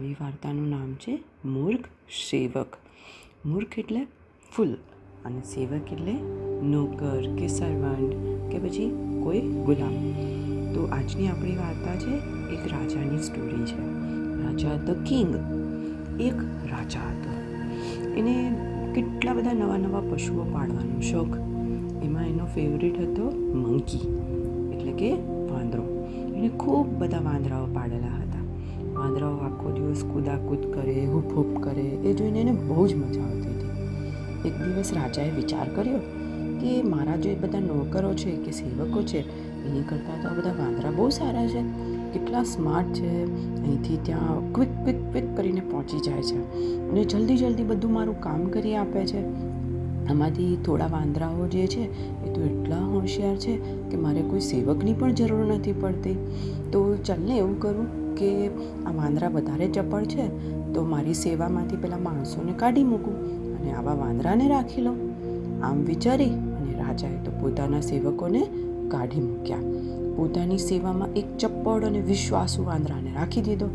આવી વાર્તાનું નામ છે મૂર્ખ સેવક. મૂર્ખ એટલે ફૂલ અને સેવક એટલે નોકર કે સર્વન્ટ કે પછી કોઈ ગુલામ. તો આજની આપણી વાર્તા છે એક રાજાની સ્ટોરી છે. રાજા ધ કિંગ, એક રાજા હતો. એને કેટલા બધા નવા નવા પશુઓ પાળવાનો શોખ. એમાં એનો ફેવરેટ હતો મંકી એટલે કે વાંદરો. એણે ખૂબ બધા વાંદરાઓ પાડેલા. વાંદરાઓ આખો દિવસ કૂદાકૂદ કરે હૂપ હૂપ કરે, એ જોઈને એને બહુ જ મજા આવતી હતી. એક દિવસ રાજાએ વિચાર કર્યો કે મારા જે બધા નોકરો છે કે સેવકો છે, એની કરતાં તો આ બધા વાંદરા બહુ સારા છે. કેટલા સ્માર્ટ છે. અહીંથી ત્યાં ક્વિક ક્વિક ક્વિક કરીને પહોંચી જાય છે. અને જલ્દી જલ્દી બધું મારું કામ કરી આપે છે. આમાંથી થોડા વાંદરાઓ જે છે, એ તો એટલા હોશિયાર છે કે મારે કોઈ સેવકની પણ જરૂર નથી પડતી. તો ચાલને એવું કરું કે આ વાંદરા વધારે ચપળ છે, તો મારી સેવામાંથી પેલા માણસોને કાઢી મૂકું અને આવા વાંદરાને રાખી લઉં. આમ વિચારી અને રાજાએ તો પોતાના સેવકોને કાઢી મૂક્યા. પોતાની સેવામાં એક ચપ્પળ અને વિશ્વાસુ વાંદરાને રાખી દીધો.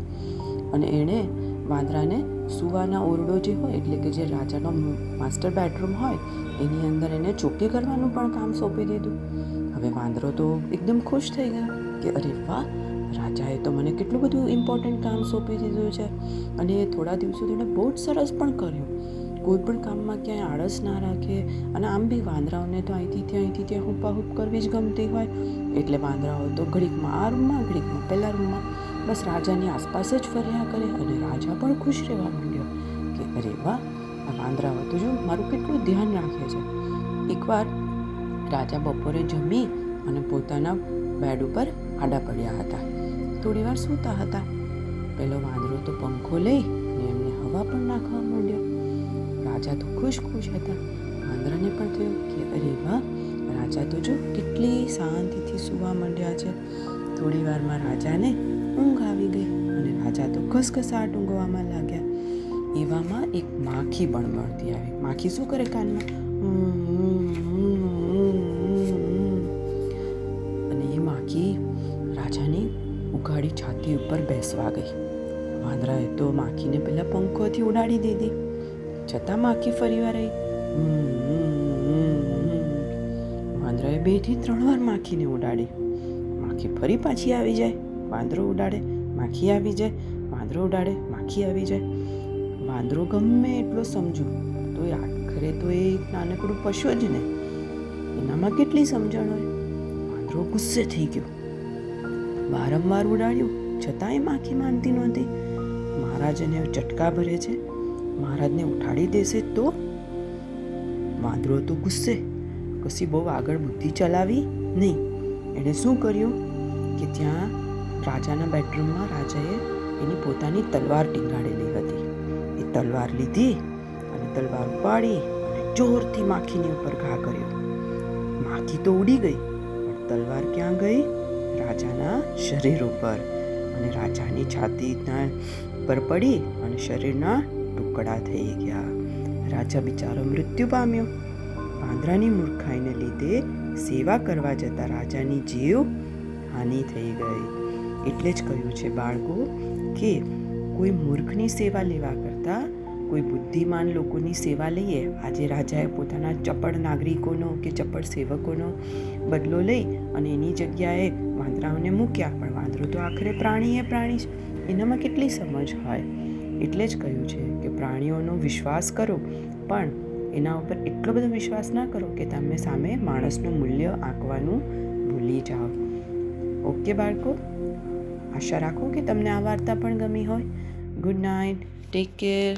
અને એણે વાંદરાને સુવાના ઓરડો જે હોય, એટલે કે જે રાજાનો માસ્ટર બેડરૂમ હોય, એની અંદર એને ચોકી કરવાનું પણ કામ સોંપી દીધું. હવે વાંદરો તો એકદમ ખુશ થઈ ગયો કે અરે વાહ, રાજાએ તો મને કેટલું બધું ઇમ્પોર્ટન્ટ કામ સોંપી દીધું છે. અને થોડા દિવસો તેણે બહુ જ સરસ પણ કર્યું. કોઈ પણ કામમાં ક્યાંય આળસ ના રાખે અને આમ બી વાંદરાઓને તો અહીંથી ત્યાં અહીંથી ત્યાં હુપાહુપ કરવી જ ગમતી હોય. એટલે વાંદરાઓ તો ઘડીકમાં આ રૂમમાં, ઘડીકમાં પહેલા રૂમમાં. બસ રાજાની આસપાસ જ ફર્યા કરે અને રાજા પણ ખુશ રહેવા માંડ્યો કે અરે વાહ, આ વાંદરાઓ તો જો મારું કેટલું ધ્યાન રાખે છે. એકવાર રાજા બપોરે જમી અને પોતાના બેડ ઉપર આડા પડ્યા હતા. થોડી વાર સૂતા હતા. પેલો વાંદરો તો પંખો લઈ અને એમને હવા પણ નાખવા માંડ્યો. રાજા તો ખુશ ખુશ હતા. વાંદરાને પણ થયું કે અરે વાહ, રાજા તો જો કેટલી શાંતિથી સૂવા માંડ્યા છે. થોડી વારમાં રાજાને ઊંઘ આવી ગઈ અને રાજા તો ઘસઘસાટ ઊંઘવામાં લાગ્યા. એવામાં એક માખી બણબણતી આવી. માખી શું કરે કાનમાં? અને એ માખી રાજાની ઉઘાડી છાતી ઉપર બેસવા ગઈ. વાંદરાએ તો માખીને પહેલાં પંખોથી ઉડાડી દીધી. છતાં માખી ફરી વાર આવી. વાંદરાએ બેથી ત્રણ વાર માખીને ઉડાડી. માખી ફરી પાછી આવી જાય, વાંદરો ઉડાડે, માખી આવી જાય, વાંદરો ઉડાડે, માખી આવી જાય. વાંદરો ગમે એટલો સમજુ તો એ આખરે તો એ નાનકડું પશુ જ ને. એનામાં કેટલી સમજણ હોય? વાંદરો ગુસ્સે થઈ ગયો. વારંવાર ઉડાડ્યું, છતાંય માખી માનતી નહોતી. મહારાજને ચટકા ભરે છે. મહારાજને ઉઠાડી દેશે તો? વાંદરો તો ગુસ્સે કશી બહુ આગળ બુદ્ધિ ચલાવી નહીં. એણે શું કર્યું? કે ત્યાં રાજાના બેડરૂમમાં રાજાએ એની પોતાની તલવાર ટીંગાડેલી હતી. એ તલવાર લીધી અને તલવાર ઉપાડી અને જોરથી માખીની ઉપર ઘા કર્યો. માખી તો ઉડી ગઈ, પણ તલવાર ક્યાં ગઈ? રાજાના શરીર ઉપર. અને રાજાની છાતીના પર પડી અને શરીરના ટુકડા થઈ ગયા. રાજા બિચારો મૃત્યુ પામ્યો. વાંદરાની મૂર્ખાઈને લીધે સેવા કરવા જતા રાજાની જીવ હાનિ થઈ ગઈ. એટલે જ કહ્યું છે બાળકો કે કોઈ મૂર્ખની સેવા લેવા કરતાં કોઈ બુદ્ધિમાન લોકોની સેવા લઈએ. આજે રાજાએ પોતાના ચપળ નાગરિકોનો કે ચપળ સેવકોનો બદલો લઈ અને એની જગ્યાએ વાંદરાઓને મૂક્યા. પણ વાંદરો તો આખરે પ્રાણી એ પ્રાણી છે. એનામાં કેટલી સમજ હોય? એટલે જ કહ્યું છે કે પ્રાણીઓનો વિશ્વાસ કરો, પણ એના ઉપર એટલો બધો વિશ્વાસ ના કરો કે તમે સામે માણસનું મૂલ્ય આંકવાનું ભૂલી જાઓ. ઓકે બાળકો? આશા રાખો કે તમને આ વાર્તા પણ ગમી હોય. Good night take care